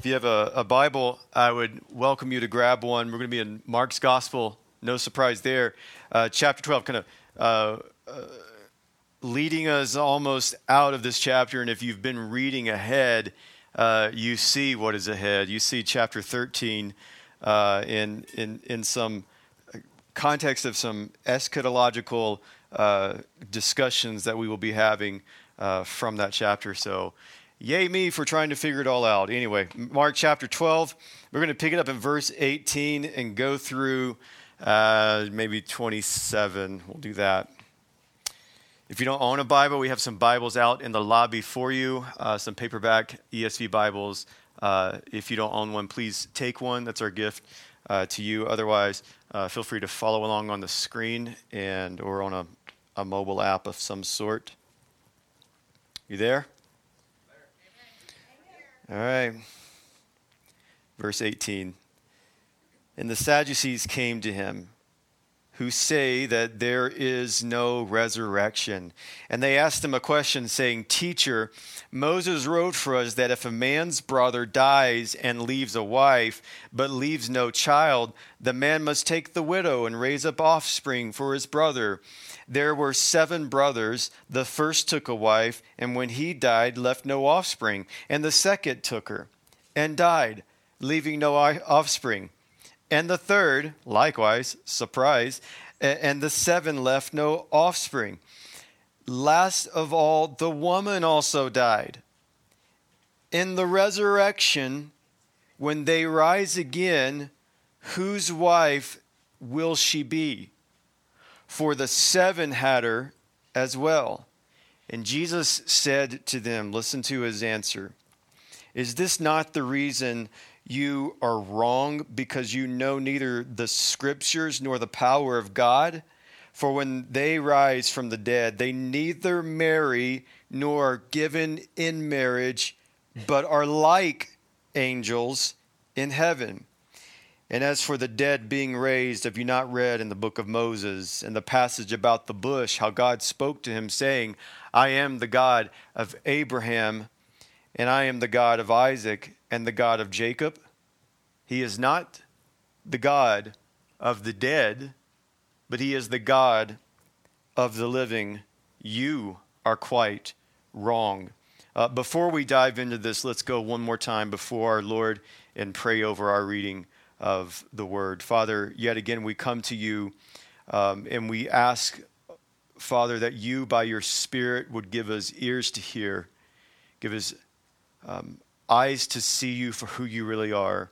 If you have a, a, Bible, I would welcome you to grab one. We're going to be in Mark's Gospel, no surprise there. Uh, chapter 12, kind of uh, uh, leading us almost out of this chapter. And if you've been reading ahead, uh, you see what is ahead. You see chapter 13 uh, in, in, in some context of some eschatological uh, discussions that we will be having from that chapter. So, Yay me for trying to figure it all out. Anyway, Mark chapter 12, we're going to pick it up in verse 18 and go through uh, maybe 27. We'll do that. If you don't own a Bible, we have some Bibles out in the lobby for you, uh, some paperback ESV Bibles. Uh, if you don't own one, please take one. That's our gift uh, to you. Otherwise, uh, feel free to follow along on the screen and or on a, a mobile app of some sort. You there? All right. Verse 18. And the Sadducees came to him, who say that there is no resurrection. And they asked him a question, saying, Teacher, Moses wrote for us that if a man's brother dies and leaves a wife, but leaves no child, the man must take the widow and raise up offspring for his brother. There were seven brothers. The first took a wife, and when he died, left no offspring. And the second took her and died, leaving no offspring. And the third, likewise, surprise, and the seven left no offspring. Last of all, the woman also died. In the resurrection, when they rise again, whose wife will she be? for the seven had her as well. And Jesus said to them, Listen to his answer. Is this not the reason you are wrong because you know neither the scriptures nor the power of God? For when they rise from the dead, they neither marry nor are given in marriage, but are like angels in heaven. And as for the dead being raised, have you not read in the book of Moses and the passage about the bush, how God spoke to him, saying, I am the God of Abraham, and I am the God of Isaac, and the God of Jacob? He is not the God of the dead, but he is the God of the living. You are quite wrong. Uh, before we dive into this, let's go one more time before our Lord and pray over our reading of the word. Father, yet again, we come to you um, and we ask, Father, that you, by your Spirit, would give us ears to hear, give us um, eyes to see you for who you really are,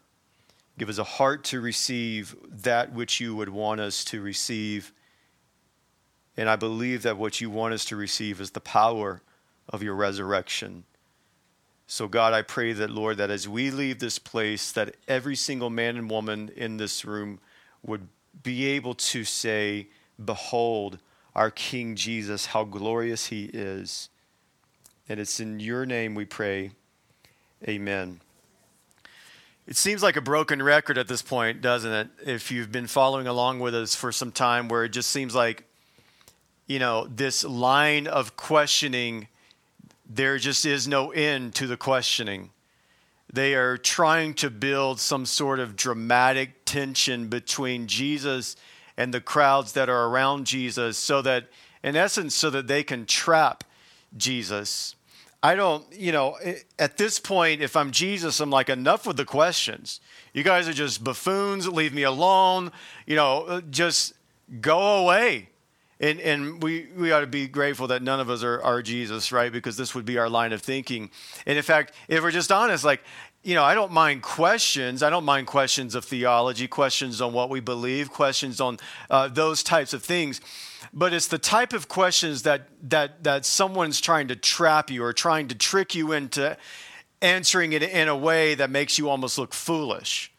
give us a heart to receive that which you would want us to receive. And I believe that what you want us to receive is the power of your resurrection. So, God, I pray that, Lord, that as we leave this place, that every single man and woman in this room would be able to say, Behold, our King Jesus, how glorious he is. And it's in your name we pray. Amen. It seems like a broken record at this point, doesn't it? If you've been following along with us for some time, where it just seems like, you know, this line of questioning there just is no end to the questioning. They are trying to build some sort of dramatic tension between Jesus and the crowds that are around Jesus so that, in essence, so that they can trap Jesus. I don't, you know, at this point, if I'm Jesus, I'm like, enough with the questions. You guys are just buffoons. Leave me alone. You know, just go away. And, and we, we ought to be grateful that none of us are, are Jesus, right? Because this would be our line of thinking. And in fact, if we're just honest, like, you know, I don't mind questions. I don't mind questions of theology, questions on what we believe, questions on uh, those types of things. But it's the type of questions that, that, that someone's trying to trap you or trying to trick you into answering it in a way that makes you almost look foolish.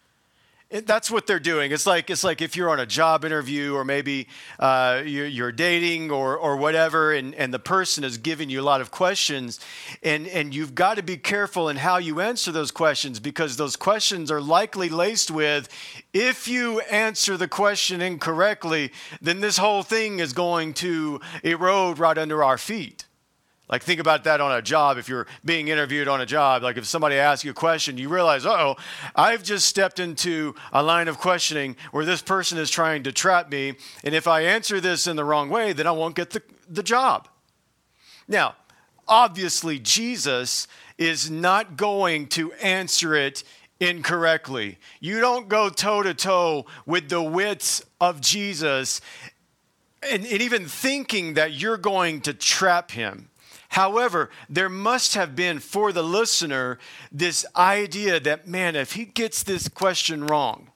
That's what they're doing. It's like it's like if you're on a job interview or maybe uh, you're, you're, dating or or whatever, and, and the person is giving you a lot of questions, and and you've got to be careful in how you answer those questions because those questions are likely laced with, if you answer the question incorrectly, then this whole thing is going to erode right under our feet. Like, think about that on a job. If you're being interviewed on a job, like if somebody asks you a question, you realize, oh, I've just stepped into a line of questioning where this person is trying to trap me. And if I answer this in the wrong way, then I won't get the, the job. Now, obviously, Jesus is not going to answer it incorrectly. You don't go toe to toe with the wits of Jesus and, and, even thinking that you're going to trap him. However, there must have been for the listener this idea that, man, if he gets this question wrong,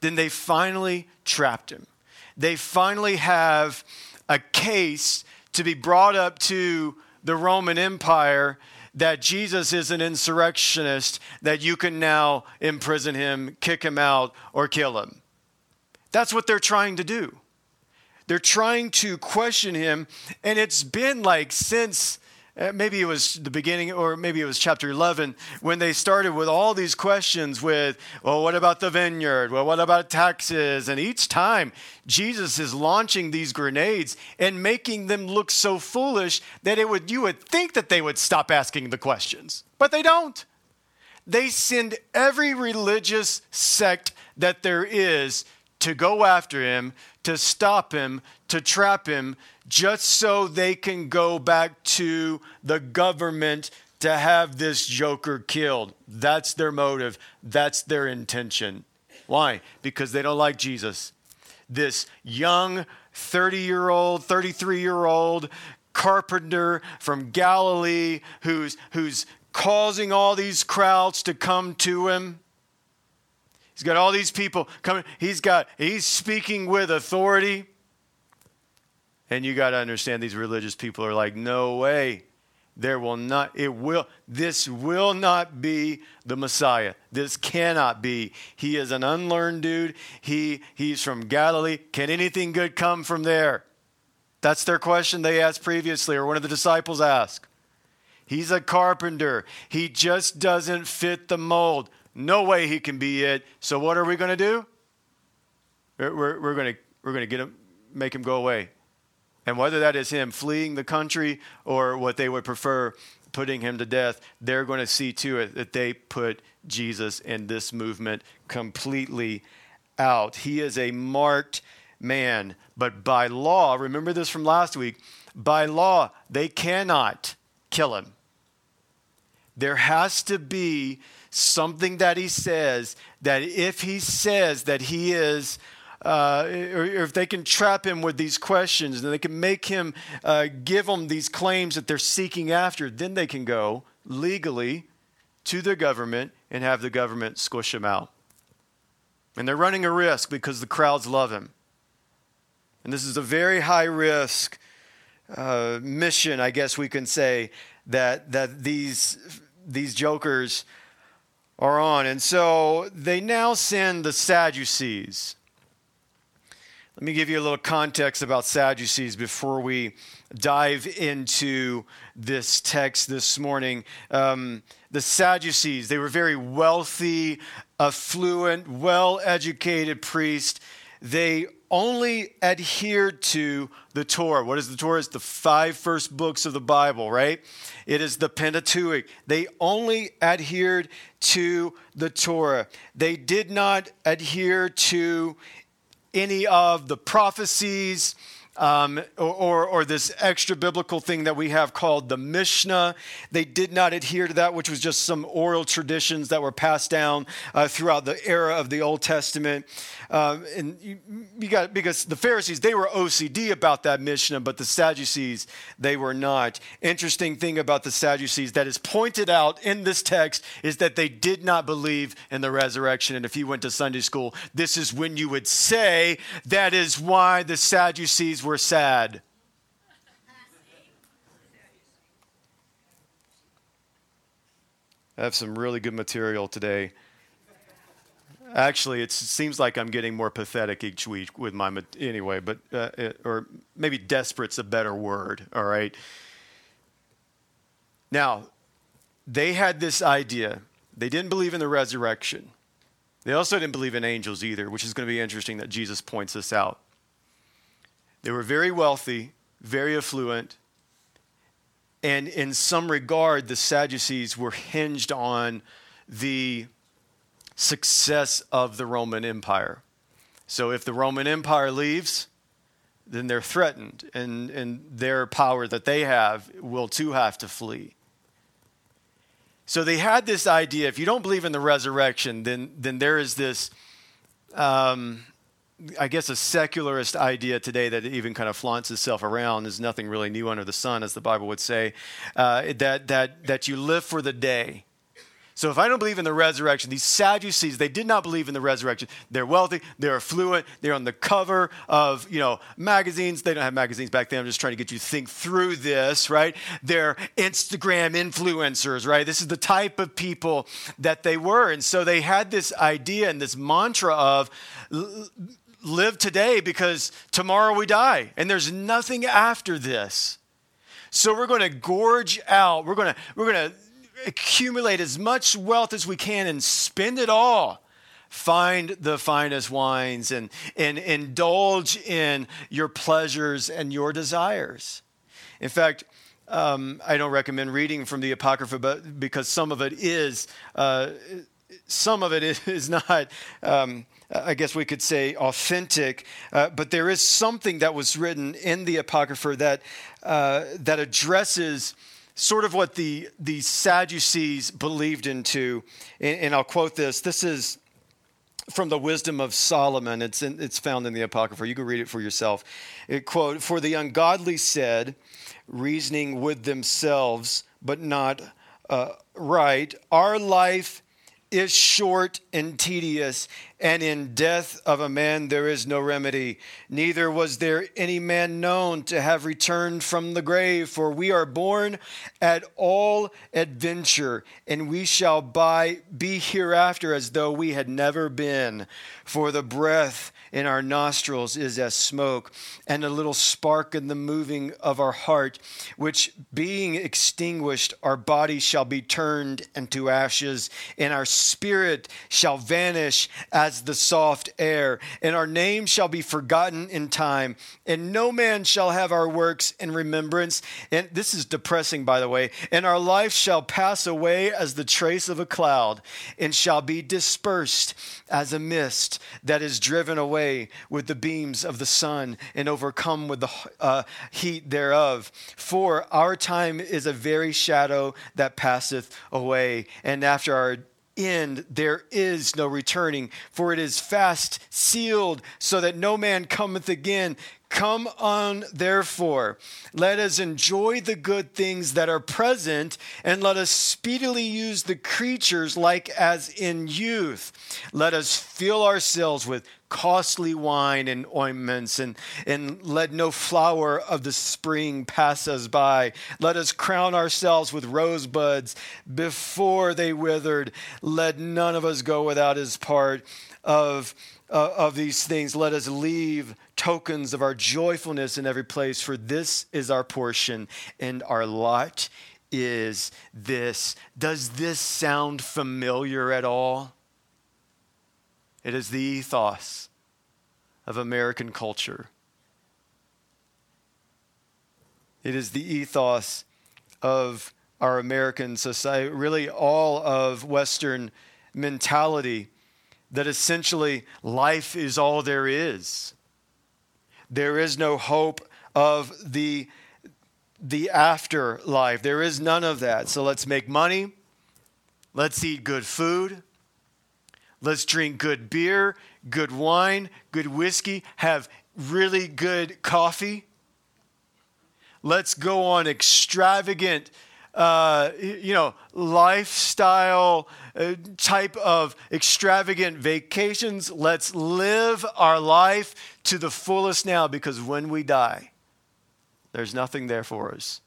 then they finally trapped him. They finally have a case to be brought up to the Roman Empire that Jesus is an insurrectionist, that you can now imprison him, kick him out, or kill him. That's what they're trying to do. They're trying to question him, and it's been like since uh, maybe it was the beginning, or maybe it was chapter 11, when they started with all these questions with, well, what about the vineyard? Well, what about taxes? And each time, Jesus is launching these grenades and making them look so foolish that it would, you would think that they would stop asking the questions. But they don't. They send every religious sect that there is to go after him, to stop him, to trap him, just so they can go back to the government to have this joker killed. That's their motive, that's their intention. Why? Because they don't like Jesus. This young 30 year old, 33 year old carpenter from Galilee who's, who's causing all these crowds to come to him. He's got all these people coming. He's got he's speaking with authority. And you got to understand these religious people are like, "No way. There will not it will this will not be the Messiah. This cannot be. He is an unlearned dude. He he's from Galilee. Can anything good come from there?" That's their question they asked previously or one of the disciples asked. He's a carpenter. He just doesn't fit the mold. No way he can be it. So what are we going to do? We're, we're going to we're going to get him, make him go away. And whether that is him fleeing the country or what they would prefer, putting him to death, they're going to see to it that they put Jesus and this movement completely out. He is a marked man, but by law, remember this from last week, by law, they cannot kill him. There has to be something that he says that if he says that he is uh, or, if they can trap him with these questions and they can make him uh, give them these claims that they're seeking after, then they can go legally to the government and have the government squish him out. And they're running a risk because the crowds love him. And this is a very high risk uh, mission, I guess we can say, that, that these, these jokers are on. And so they now send the Sadducees. Let me give you a little context about Sadducees before we dive into this text this morning. Um, the Sadducees, they were very wealthy, affluent, well educated priests. They only adhered to the Torah. What is the Torah? It's the five first books of the Bible, right? It is the Pentateuch. They only adhered to the Torah. They did not adhere to any of the prophecies um, or, or, this extra biblical thing that we have called the Mishnah. They did not adhere to that, which was just some oral traditions that were passed down uh, throughout the era of the Old Testament. Um, and you, you, got because the Pharisees they were OCD about that Mishnah, but the Sadducees they were not. Interesting thing about the Sadducees that is pointed out in this text is that they did not believe in the resurrection. And if you went to Sunday school, this is when you would say that is why the Sadducees were sad. I have some really good material today. Actually, it seems like I'm getting more pathetic each week with my anyway, but uh, or maybe desperate's a better word. All right. Now, they had this idea. They didn't believe in the resurrection. They also didn't believe in angels either, which is going to be interesting that Jesus points this out. They were very wealthy, very affluent, And in some regard, the Sadducees were hinged on the success of the Roman Empire. So if the Roman Empire leaves, then they're threatened, and, and their power that they have will too have to flee. So they had this idea if you don't believe in the resurrection, then, then there is this, um, I guess, a secularist idea today that even kind of flaunts itself around. is nothing really new under the sun, as the Bible would say, uh, that, that, that you live for the day so if I don't believe in the resurrection, these Sadducees, they did not believe in the resurrection. They're wealthy, they're affluent, they're on the cover of, you know, magazines. They don't have magazines back then. I'm just trying to get you to think through this, right? They're Instagram influencers, right? This is the type of people that they were. And so they had this idea and this mantra of live today because tomorrow we die and there's nothing after this. So we're going to gorge out. We're going to we're going to accumulate as much wealth as we can and spend it all. Find the finest wines and, and indulge in your pleasures and your desires. In fact, um, I don't recommend reading from the Apocrypha, but because some of it is, uh, some of it is not. Um, I guess we could say authentic, uh, but there is something that was written in the Apocrypha that uh, that addresses sort of what the, the Sadducees believed into. And, and I'll quote this. This is from the wisdom of Solomon. It's, in, it's found in the Apocrypha. You can read it for yourself. It quote, For the ungodly said, reasoning with themselves, but not uh, right, our life is short and tedious, and in death of a man there is no remedy. Neither was there any man known to have returned from the grave, for we are born at all adventure, and we shall by be hereafter as though we had never been. For the breath in our nostrils is as smoke, and a little spark in the moving of our heart, which being extinguished, our body shall be turned into ashes, and our spirit shall vanish as the soft air, and our name shall be forgotten in time, and no man shall have our works in remembrance. And this is depressing, by the way, and our life shall pass away as the trace of a cloud, and shall be dispersed as a mist that is driven away with the beams of the sun and overcome with the uh, heat thereof. For our time is a very shadow that passeth away, and after our end there is no returning, for it is fast sealed, so that no man cometh again. Come on, therefore, let us enjoy the good things that are present, and let us speedily use the creatures like as in youth. Let us fill ourselves with costly wine and ointments, and, and let no flower of the spring pass us by. Let us crown ourselves with rosebuds before they withered. Let none of us go without his part of uh, of these things, let us leave tokens of our joyfulness in every place, for this is our portion and our lot is this. Does this sound familiar at all? It is the ethos of American culture. It is the ethos of our American society, really all of Western mentality that essentially life is all there is. There is no hope of the, the afterlife. There is none of that. So let's make money. Let's eat good food. Let's drink good beer, good wine, good whiskey, have really good coffee. Let's go on extravagant uh, you know, lifestyle uh, type of extravagant vacations. Let's live our life to the fullest now because when we die, there's nothing there for us.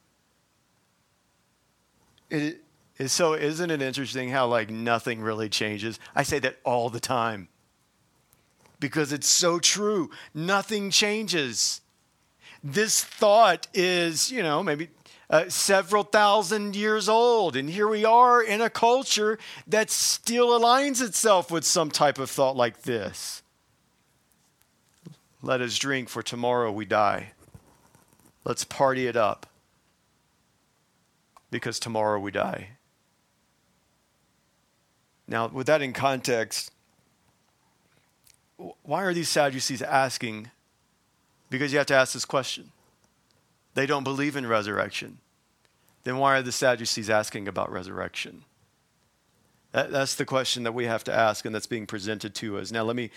So isn't it interesting how like nothing really changes? I say that all the time because it's so true. Nothing changes. This thought is, you know, maybe uh, several thousand years old. And here we are in a culture that still aligns itself with some type of thought like this. Let us drink, for tomorrow we die. Let's party it up. because tomorrow we die. Now, with that in context, why are these Sadducees asking? Because you have to ask this question. They don't believe in resurrection. Then why are the Sadducees asking about resurrection? That, that's the question that we have to ask and that's being presented to us. Now, let me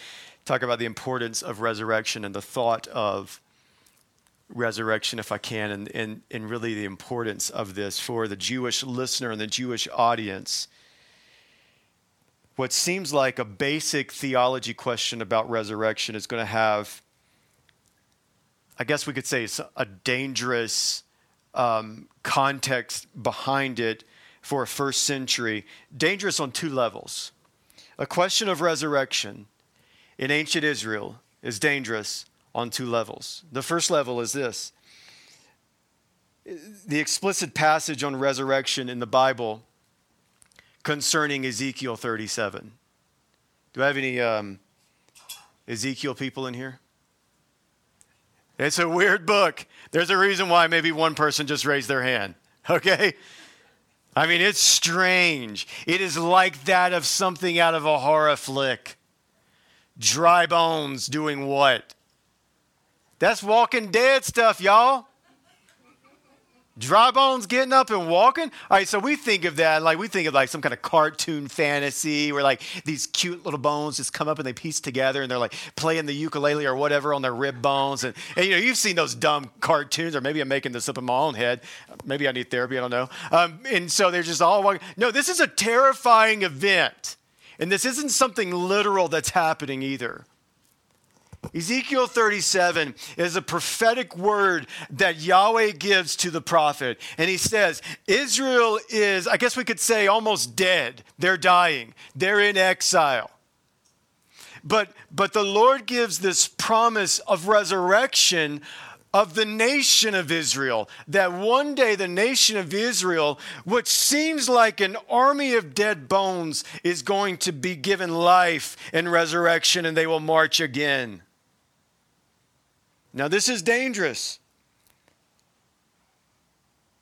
talk about the importance of resurrection and the thought of resurrection, if I can, and, and, and really the importance of this for the Jewish listener and the Jewish audience. What seems like a basic theology question about resurrection is going to have, I guess we could say, it's a dangerous um, context behind it for a first century, dangerous on two levels. A question of resurrection in ancient Israel is dangerous on two levels. The first level is this the explicit passage on resurrection in the Bible concerning Ezekiel 37. Do I have any um, Ezekiel people in here? It's a weird book. There's a reason why maybe one person just raised their hand, okay? I mean, it's strange. It is like that of something out of a horror flick. Dry bones doing what? That's walking dead stuff, y'all. Dry bones getting up and walking. All right, so we think of that like we think of like some kind of cartoon fantasy where like these cute little bones just come up and they piece together and they're like playing the ukulele or whatever on their rib bones. And, and you know, you've seen those dumb cartoons, or maybe I'm making this up in my own head. Maybe I need therapy, I don't know. Um, and so they're just all walking. No, this is a terrifying event. And this isn't something literal that's happening either. Ezekiel 37 is a prophetic word that Yahweh gives to the prophet. And he says, Israel is, I guess we could say, almost dead. They're dying, they're in exile. But, but the Lord gives this promise of resurrection of the nation of Israel. That one day the nation of Israel, which seems like an army of dead bones, is going to be given life and resurrection and they will march again. Now, this is dangerous.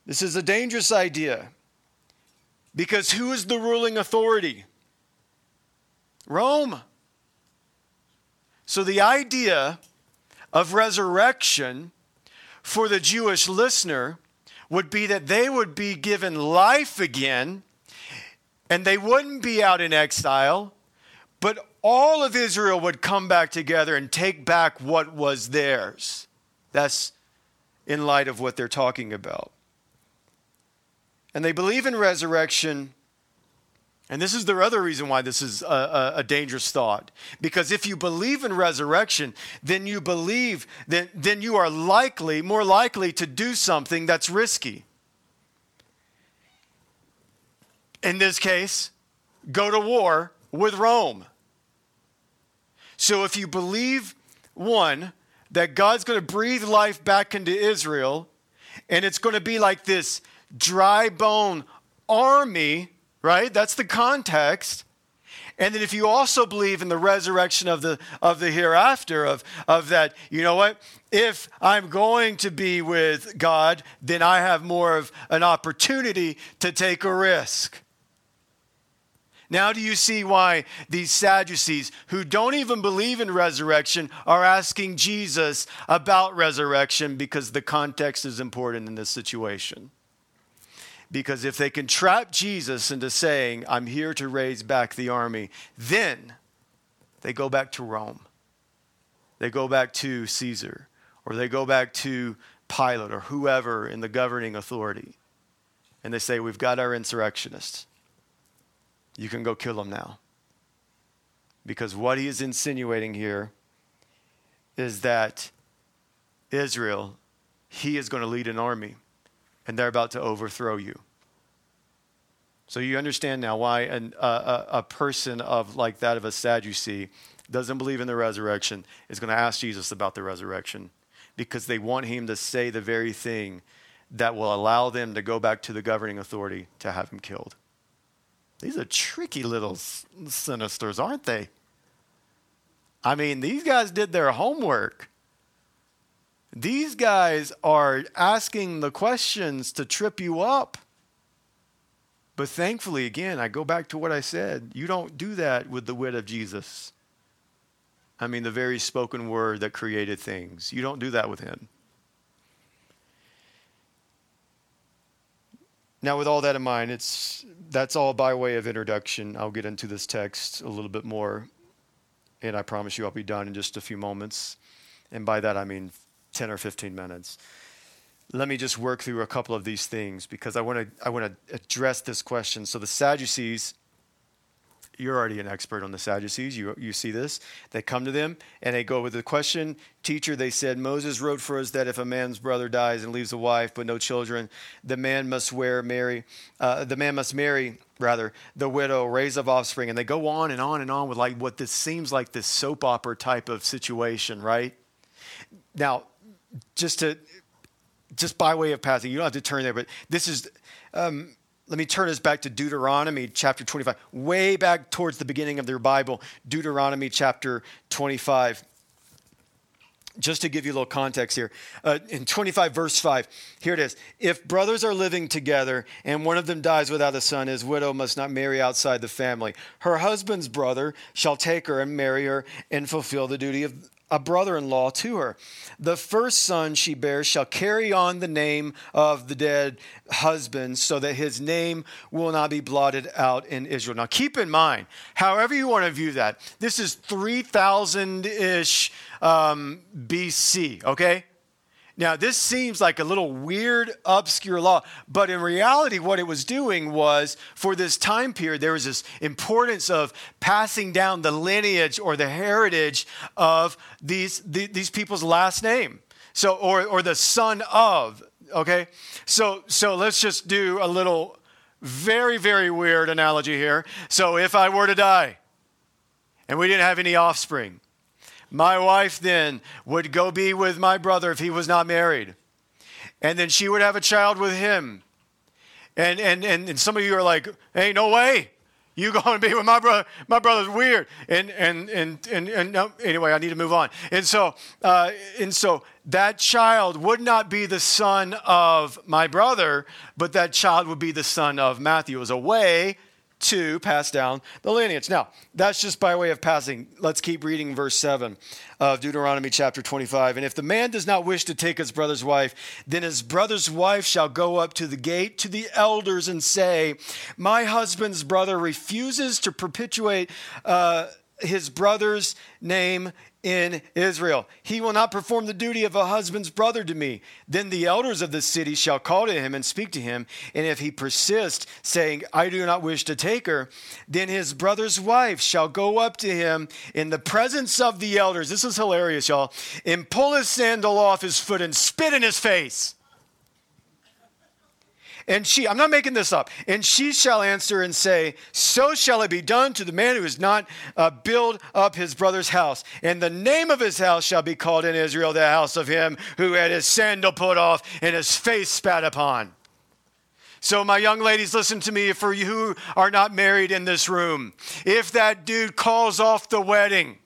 This is a dangerous idea because who is the ruling authority? Rome. So, the idea of resurrection for the Jewish listener would be that they would be given life again and they wouldn't be out in exile, but all of Israel would come back together and take back what was theirs. That's in light of what they're talking about. And they believe in resurrection. And this is the other reason why this is a, a, a, dangerous thought. Because if you believe in resurrection, then you believe, that then you are likely, more likely to do something that's risky. In this case, go to war with Rome. So if you believe, one, that God's going to breathe life back into Israel, and it's going to be like this dry bone army, right? That's the context. And then if you also believe in the resurrection of the of the hereafter, of, of that, you know what? If I'm going to be with God, then I have more of an opportunity to take a risk. Now, do you see why these Sadducees, who don't even believe in resurrection, are asking Jesus about resurrection because the context is important in this situation? Because if they can trap Jesus into saying, I'm here to raise back the army, then they go back to Rome. They go back to Caesar, or they go back to Pilate, or whoever in the governing authority. And they say, We've got our insurrectionists you can go kill him now. Because what he is insinuating here is that Israel, he is going to lead an army and they're about to overthrow you. So you understand now why an, a, a person of like that of a Sadducee doesn't believe in the resurrection is going to ask Jesus about the resurrection because they want him to say the very thing that will allow them to go back to the governing authority to have him killed. These are tricky little sinisters, aren't they? I mean, these guys did their homework. These guys are asking the questions to trip you up. But thankfully, again, I go back to what I said. You don't do that with the wit of Jesus. I mean, the very spoken word that created things. You don't do that with him. Now, with all that in mind, it's that's all by way of introduction. I'll get into this text a little bit more, and I promise you I'll be done in just a few moments. And by that I mean 10 or 15 minutes. Let me just work through a couple of these things because I want to I want to address this question. So the Sadducees you're already an expert on the Sadducees. You, you see this. They come to them and they go with the question Teacher, they said, Moses wrote for us that if a man's brother dies and leaves a wife but no children, the man must wear, marry, uh, the man must marry, rather, the widow, raise up offspring. And they go on and on and on with like what this seems like this soap opera type of situation, right? Now, just to, just by way of passing, you don't have to turn there, but this is, um, let me turn us back to Deuteronomy chapter 25, way back towards the beginning of their Bible, Deuteronomy chapter 25. Just to give you a little context here, uh, in 25, verse 5, here it is. If brothers are living together and one of them dies without a son, his widow must not marry outside the family. Her husband's brother shall take her and marry her and fulfill the duty of, a brother in law to her. The first son she bears shall carry on the name of the dead husband, so that his name will not be blotted out in Israel. Now, keep in mind, however you want to view that, this is 3000 ish um, BC, okay? Now, this seems like a little weird, obscure law, but in reality, what it was doing was for this time period, there was this importance of passing down the lineage or the heritage of these, these people's last name. So, or, or the son of, okay? So, so let's just do a little very, very weird analogy here. So, if I were to die and we didn't have any offspring, my wife then would go be with my brother if he was not married. And then she would have a child with him. And, and, and, and some of you are like, hey, no way. You going to be with my brother? My brother's weird. And, and, and, and, and no, anyway, I need to move on. And so, uh, and so that child would not be the son of my brother, but that child would be the son of Matthew. It was a way to pass down the lineage. Now, that's just by way of passing. Let's keep reading verse 7 of Deuteronomy chapter 25. And if the man does not wish to take his brother's wife, then his brother's wife shall go up to the gate to the elders and say, My husband's brother refuses to perpetuate uh, his brother's name in Israel. He will not perform the duty of a husband's brother to me. Then the elders of the city shall call to him and speak to him. And if he persist, saying, I do not wish to take her, then his brother's wife shall go up to him in the presence of the elders. This is hilarious, y'all. And pull his sandal off his foot and spit in his face. And she, I'm not making this up, and she shall answer and say, So shall it be done to the man who has not uh, build up his brother's house. And the name of his house shall be called in Israel the house of him who had his sandal put off and his face spat upon. So, my young ladies, listen to me for you who are not married in this room. If that dude calls off the wedding,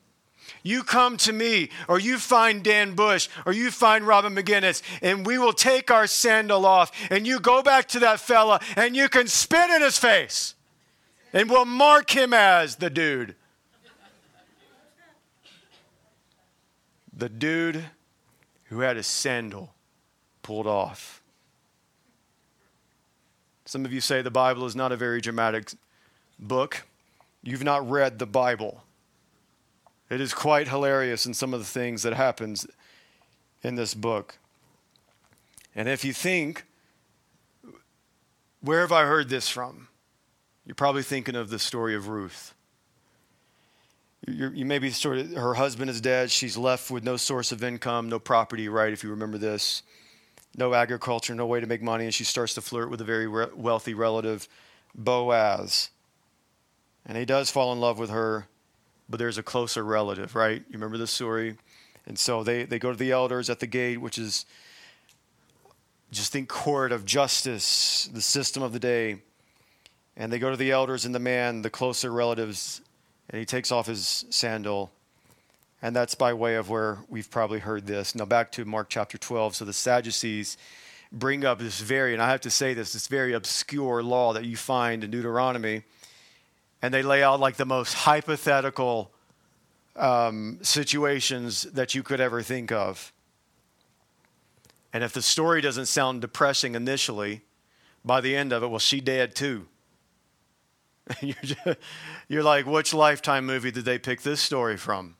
you come to me, or you find Dan Bush, or you find Robin McGinnis, and we will take our sandal off, and you go back to that fella, and you can spit in his face, and we'll mark him as the dude. The dude who had his sandal pulled off. Some of you say the Bible is not a very dramatic book. You've not read the Bible. It is quite hilarious in some of the things that happens in this book. And if you think, where have I heard this from? You're probably thinking of the story of Ruth. You're, you may be sort of, her husband is dead. She's left with no source of income, no property, right? If you remember this, no agriculture, no way to make money. And she starts to flirt with a very re- wealthy relative, Boaz. And he does fall in love with her but there's a closer relative, right? You remember the story? And so they, they go to the elders at the gate, which is just think court of justice, the system of the day. And they go to the elders and the man, the closer relatives, and he takes off his sandal. And that's by way of where we've probably heard this. Now back to Mark chapter 12. So the Sadducees bring up this very, and I have to say this, this very obscure law that you find in Deuteronomy. And they lay out like the most hypothetical um, situations that you could ever think of. And if the story doesn't sound depressing initially, by the end of it, well, she dead too. you're, just, you're like, which Lifetime movie did they pick this story from?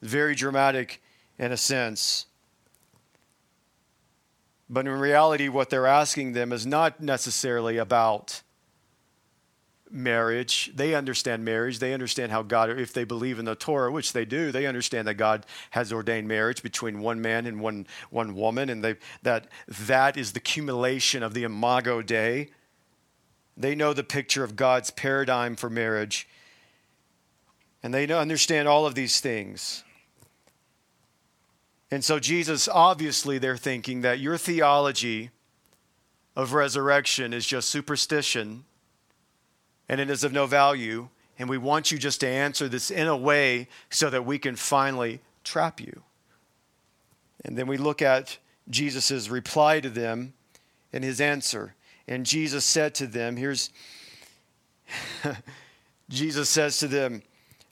Very dramatic in a sense. But in reality, what they're asking them is not necessarily about marriage. They understand marriage. They understand how God, if they believe in the Torah, which they do, they understand that God has ordained marriage between one man and one, one woman, and they, that that is the accumulation of the imago Dei. They know the picture of God's paradigm for marriage, and they understand all of these things. And so, Jesus, obviously, they're thinking that your theology of resurrection is just superstition and it is of no value. And we want you just to answer this in a way so that we can finally trap you. And then we look at Jesus' reply to them and his answer. And Jesus said to them, here's Jesus says to them,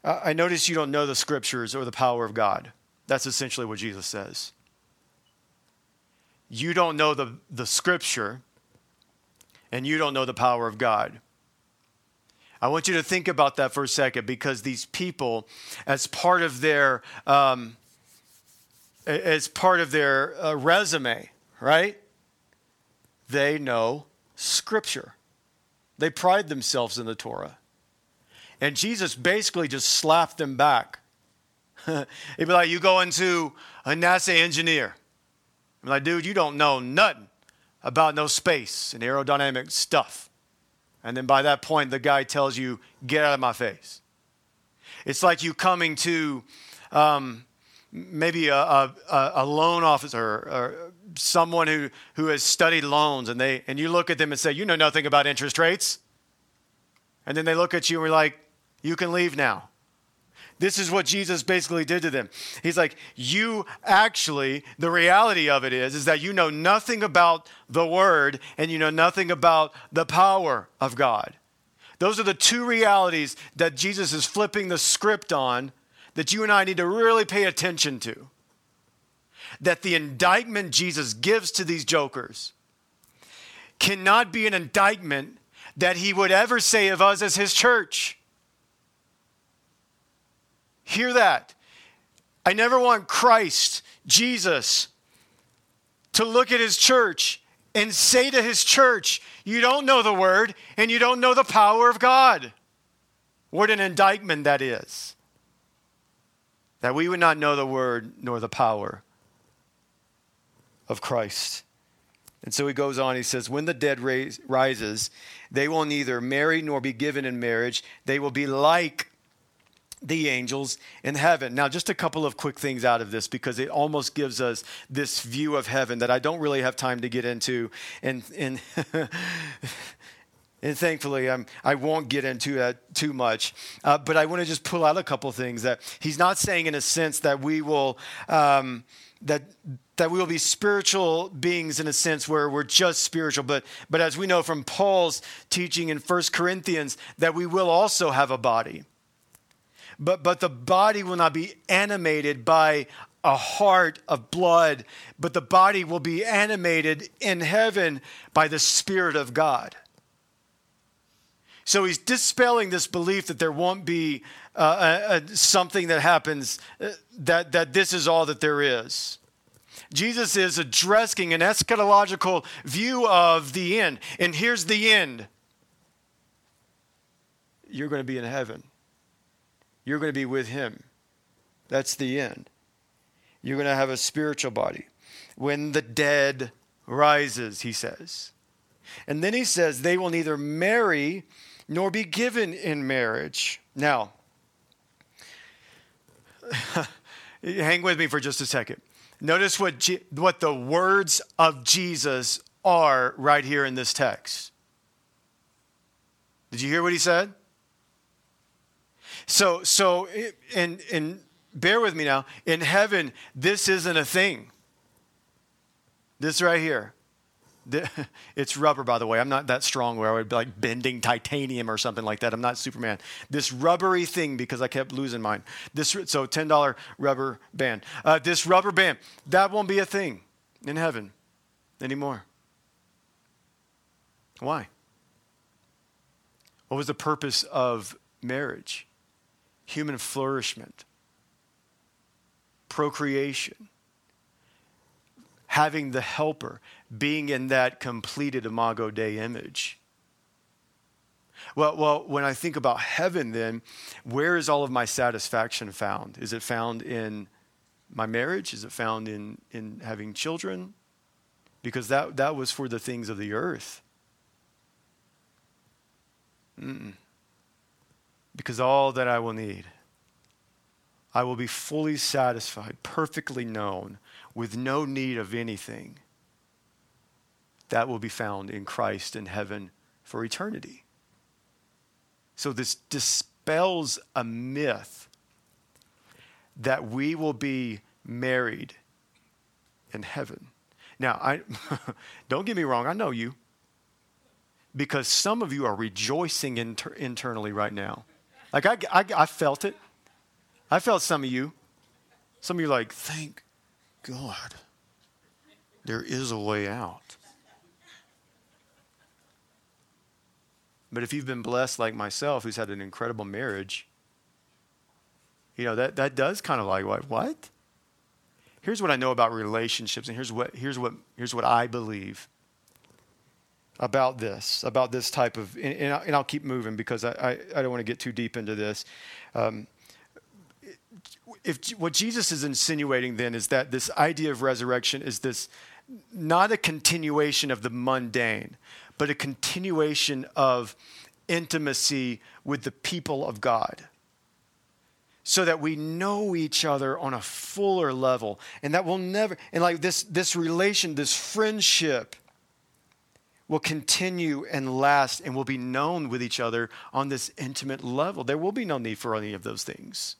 I notice you don't know the scriptures or the power of God. That's essentially what Jesus says. You don't know the, the scripture, and you don't know the power of God. I want you to think about that for a second because these people, as part of their um, as part of their uh, resume, right? They know Scripture. They pride themselves in the Torah, and Jesus basically just slapped them back. He'd be like, "You go into a NASA engineer." I'm like, "Dude, you don't know nothing about no space and aerodynamic stuff." And then by that point, the guy tells you, Get out of my face. It's like you coming to um, maybe a, a, a, loan officer or someone who, who has studied loans, and, they, and you look at them and say, You know nothing about interest rates. And then they look at you and we're like, You can leave now. This is what Jesus basically did to them. He's like, you actually, the reality of it is, is that you know nothing about the word and you know nothing about the power of God. Those are the two realities that Jesus is flipping the script on that you and I need to really pay attention to. That the indictment Jesus gives to these jokers cannot be an indictment that he would ever say of us as his church. Hear that. I never want Christ, Jesus, to look at his church and say to his church, You don't know the word and you don't know the power of God. What an indictment that is. That we would not know the word nor the power of Christ. And so he goes on, he says, When the dead rises, they will neither marry nor be given in marriage. They will be like the angels in heaven. Now, just a couple of quick things out of this because it almost gives us this view of heaven that I don't really have time to get into. And, and, and thankfully, I'm, I won't get into that too much. Uh, but I want to just pull out a couple things that he's not saying, in a sense, that we will. Um, that that we will be spiritual beings in a sense where we're just spiritual but but as we know from Paul's teaching in First Corinthians that we will also have a body but, but the body will not be animated by a heart of blood, but the body will be animated in heaven by the Spirit of God. So he's dispelling this belief that there won't be uh, a, a, something that happens, uh, that, that this is all that there is. Jesus is addressing an eschatological view of the end. And here's the end you're going to be in heaven you're going to be with him. That's the end. You're going to have a spiritual body. When the dead rises, he says. And then he says, they will neither marry nor be given in marriage. Now, hang with me for just a second. Notice what, G- what the words of Jesus are right here in this text. Did you hear what he said? So, so, and, and bear with me now. In heaven, this isn't a thing. This right here. It's rubber, by the way. I'm not that strong where I would be like bending titanium or something like that. I'm not Superman. This rubbery thing, because I kept losing mine. This so ten dollar rubber band. Uh, this rubber band that won't be a thing in heaven anymore. Why? What was the purpose of marriage? Human flourishment, procreation, having the helper, being in that completed imago Dei image. Well, well, when I think about heaven, then, where is all of my satisfaction found? Is it found in my marriage? Is it found in, in having children? Because that, that was for the things of the earth. Mm-mm. Because all that I will need, I will be fully satisfied, perfectly known, with no need of anything. That will be found in Christ in heaven for eternity. So, this dispels a myth that we will be married in heaven. Now, I don't get me wrong, I know you because some of you are rejoicing inter- internally right now. Like, I, I, I, felt it. I felt some of you. Some of you like, thank God there is a way out. But if you've been blessed like myself, who's had an incredible marriage, you know, that, that does kind of like, what? what? Here's what I know about relationships, and here's what, here's what, here's what I believe about this, about this type of, and, and I'll keep moving because I, I, I don't want to get too deep into this. Um, if what Jesus is insinuating then is that this idea of resurrection is this not a continuation of the mundane, but a continuation of intimacy with the people of God. So that we know each other on a fuller level. And that will never, and like this, this relation, this friendship, will continue and last and will be known with each other on this intimate level. There will be no need for any of those things.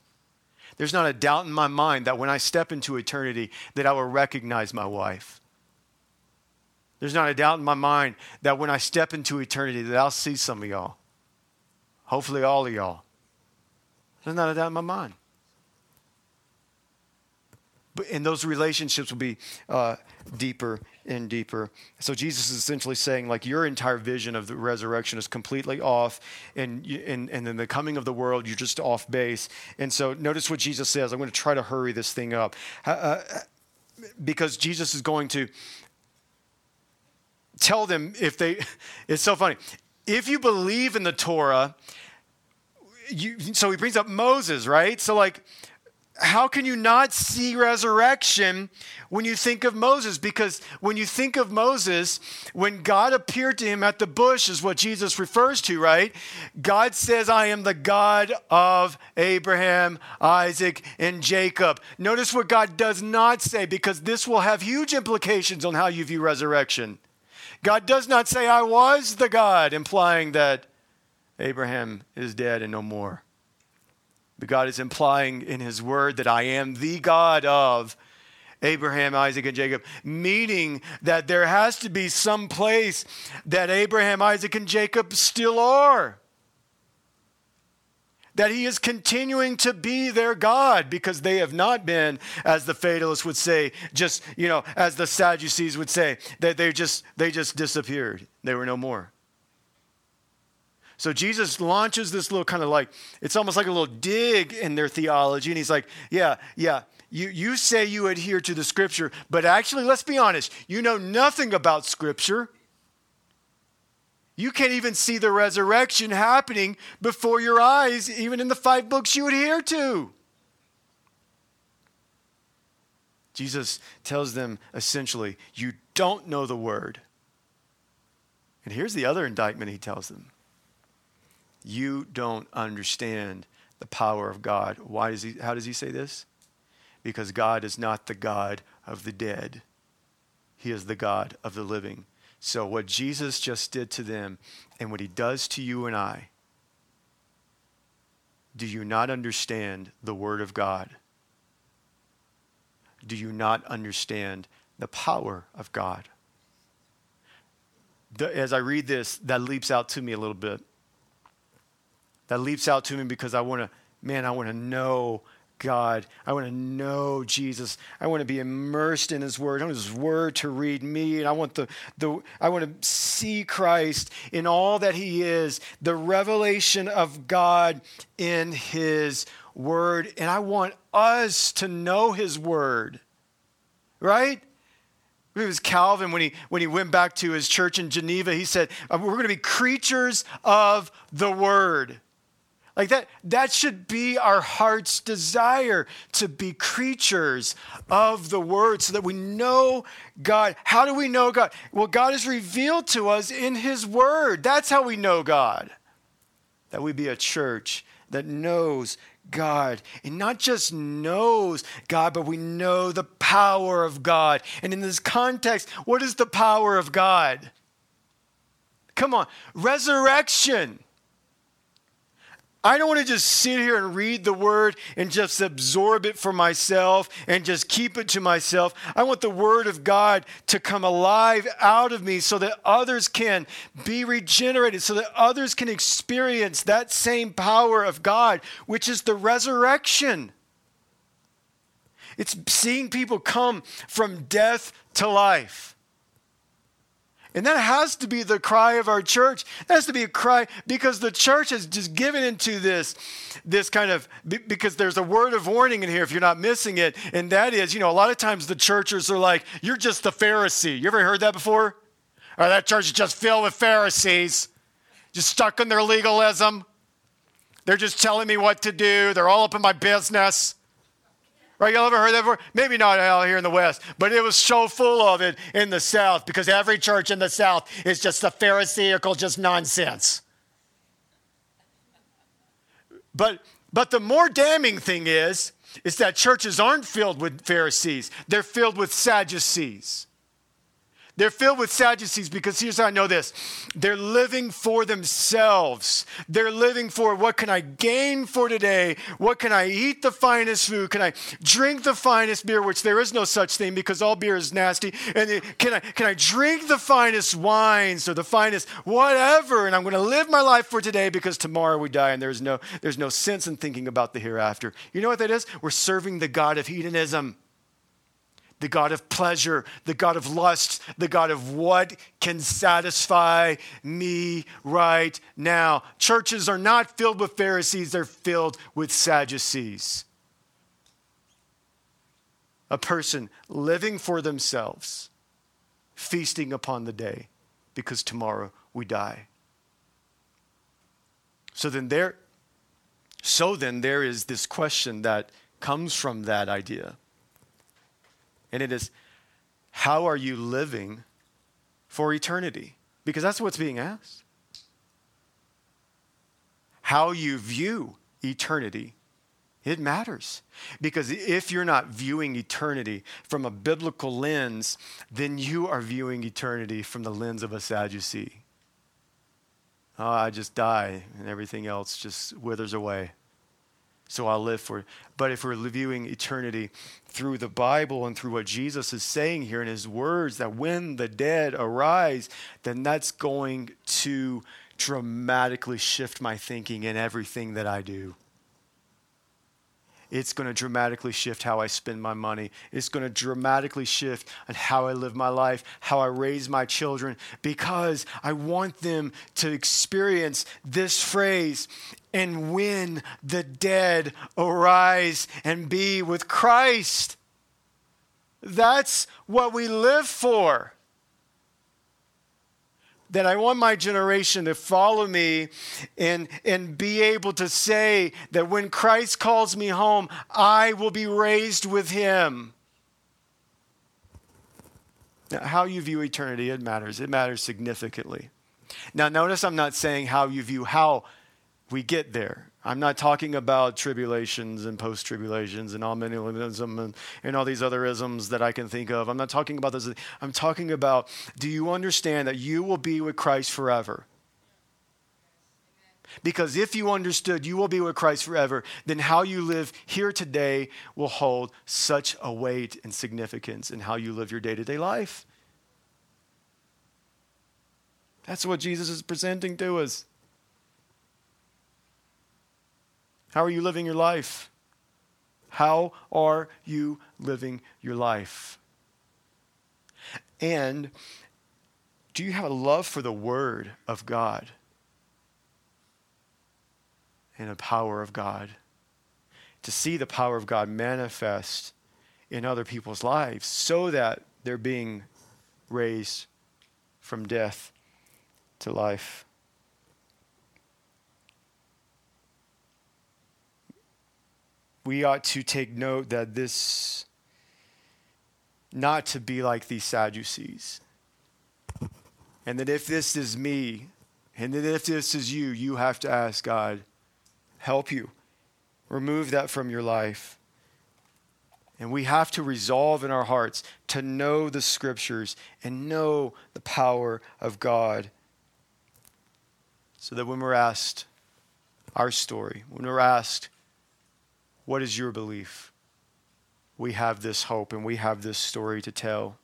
There's not a doubt in my mind that when I step into eternity that I will recognize my wife. There's not a doubt in my mind that when I step into eternity that I'll see some of y'all. Hopefully all of y'all. There's not a doubt in my mind. But, and those relationships will be uh, deeper and deeper. So Jesus is essentially saying, like, your entire vision of the resurrection is completely off, and and and then the coming of the world, you're just off base. And so, notice what Jesus says. I'm going to try to hurry this thing up, uh, because Jesus is going to tell them if they. It's so funny. If you believe in the Torah, you, so he brings up Moses, right? So like how can you not see resurrection when you think of Moses? Because when you think of Moses, when God appeared to him at the bush, is what Jesus refers to, right? God says, I am the God of Abraham, Isaac, and Jacob. Notice what God does not say, because this will have huge implications on how you view resurrection. God does not say, I was the God, implying that Abraham is dead and no more. But God is implying in His word that I am the God of Abraham, Isaac, and Jacob, meaning that there has to be some place that Abraham, Isaac, and Jacob still are. That he is continuing to be their God because they have not been, as the fatalists would say, just, you know, as the Sadducees would say, that they just they just disappeared. They were no more. So Jesus launches this little kind of like, it's almost like a little dig in their theology. And he's like, yeah, yeah, you, you say you adhere to the scripture, but actually, let's be honest, you know nothing about scripture. You can't even see the resurrection happening before your eyes, even in the five books you adhere to. Jesus tells them essentially, you don't know the word. And here's the other indictment he tells them you don't understand the power of God. Why does he, how does he say this? Because God is not the God of the dead, He is the God of the living. So, what Jesus just did to them and what He does to you and I, do you not understand the Word of God? Do you not understand the power of God. As I read this, that leaps out to me a little bit. That leaps out to me because I want to, man, I want to know God. I want to know Jesus. I want to be immersed in His Word. I want His Word to read me, and I want the, the I want to see Christ in all that He is, the revelation of God in His Word, and I want us to know His Word. Right? It was Calvin when he when he went back to his church in Geneva. He said, uh, "We're going to be creatures of the Word." Like that, that should be our heart's desire to be creatures of the word so that we know God. How do we know God? Well, God is revealed to us in his word. That's how we know God. That we be a church that knows God and not just knows God, but we know the power of God. And in this context, what is the power of God? Come on, resurrection. I don't want to just sit here and read the word and just absorb it for myself and just keep it to myself. I want the word of God to come alive out of me so that others can be regenerated, so that others can experience that same power of God, which is the resurrection. It's seeing people come from death to life. And that has to be the cry of our church. That has to be a cry because the church has just given into this, this kind of, because there's a word of warning in here if you're not missing it. And that is, you know, a lot of times the churches are like, you're just the Pharisee. You ever heard that before? Or that church is just filled with Pharisees, just stuck in their legalism. They're just telling me what to do. They're all up in my business. Right? Y'all ever heard that before? Maybe not out here in the West, but it was so full of it in the South because every church in the South is just a Pharisaical, just nonsense. But, but the more damning thing is, is that churches aren't filled with Pharisees. They're filled with Sadducees. They're filled with Sadducees because here's how I know this they're living for themselves. They're living for what can I gain for today? What can I eat the finest food? Can I drink the finest beer, which there is no such thing because all beer is nasty? And can I, can I drink the finest wines or the finest whatever? And I'm going to live my life for today because tomorrow we die and there's no, there's no sense in thinking about the hereafter. You know what that is? We're serving the God of hedonism the God of pleasure, the God of lust, the God of what can satisfy me right now. Churches are not filled with Pharisees, they're filled with Sadducees. A person living for themselves, feasting upon the day, because tomorrow we die. So then there so then there is this question that comes from that idea. And it is, how are you living for eternity? Because that's what's being asked. How you view eternity, it matters. Because if you're not viewing eternity from a biblical lens, then you are viewing eternity from the lens of a Sadducee. Oh, I just die and everything else just withers away so I'll live for it. But if we're viewing eternity through the Bible and through what Jesus is saying here in his words, that when the dead arise, then that's going to dramatically shift my thinking in everything that I do it's going to dramatically shift how I spend my money. It's going to dramatically shift on how I live my life, how I raise my children, because I want them to experience this phrase and when the dead arise and be with Christ. That's what we live for that I want my generation to follow me and, and be able to say that when Christ calls me home, I will be raised with him. Now, how you view eternity, it matters. It matters significantly. Now, notice I'm not saying how you view how we get there. I'm not talking about tribulations and post tribulations and all amillennialism and, and all these other isms that I can think of. I'm not talking about those. I'm talking about do you understand that you will be with Christ forever? Because if you understood you will be with Christ forever, then how you live here today will hold such a weight and significance in how you live your day to day life. That's what Jesus is presenting to us. How are you living your life? How are you living your life? And do you have a love for the Word of God and the power of God? To see the power of God manifest in other people's lives so that they're being raised from death to life. We ought to take note that this, not to be like these Sadducees. And that if this is me, and that if this is you, you have to ask God, help you. Remove that from your life. And we have to resolve in our hearts to know the scriptures and know the power of God. So that when we're asked our story, when we're asked, what is your belief? We have this hope and we have this story to tell.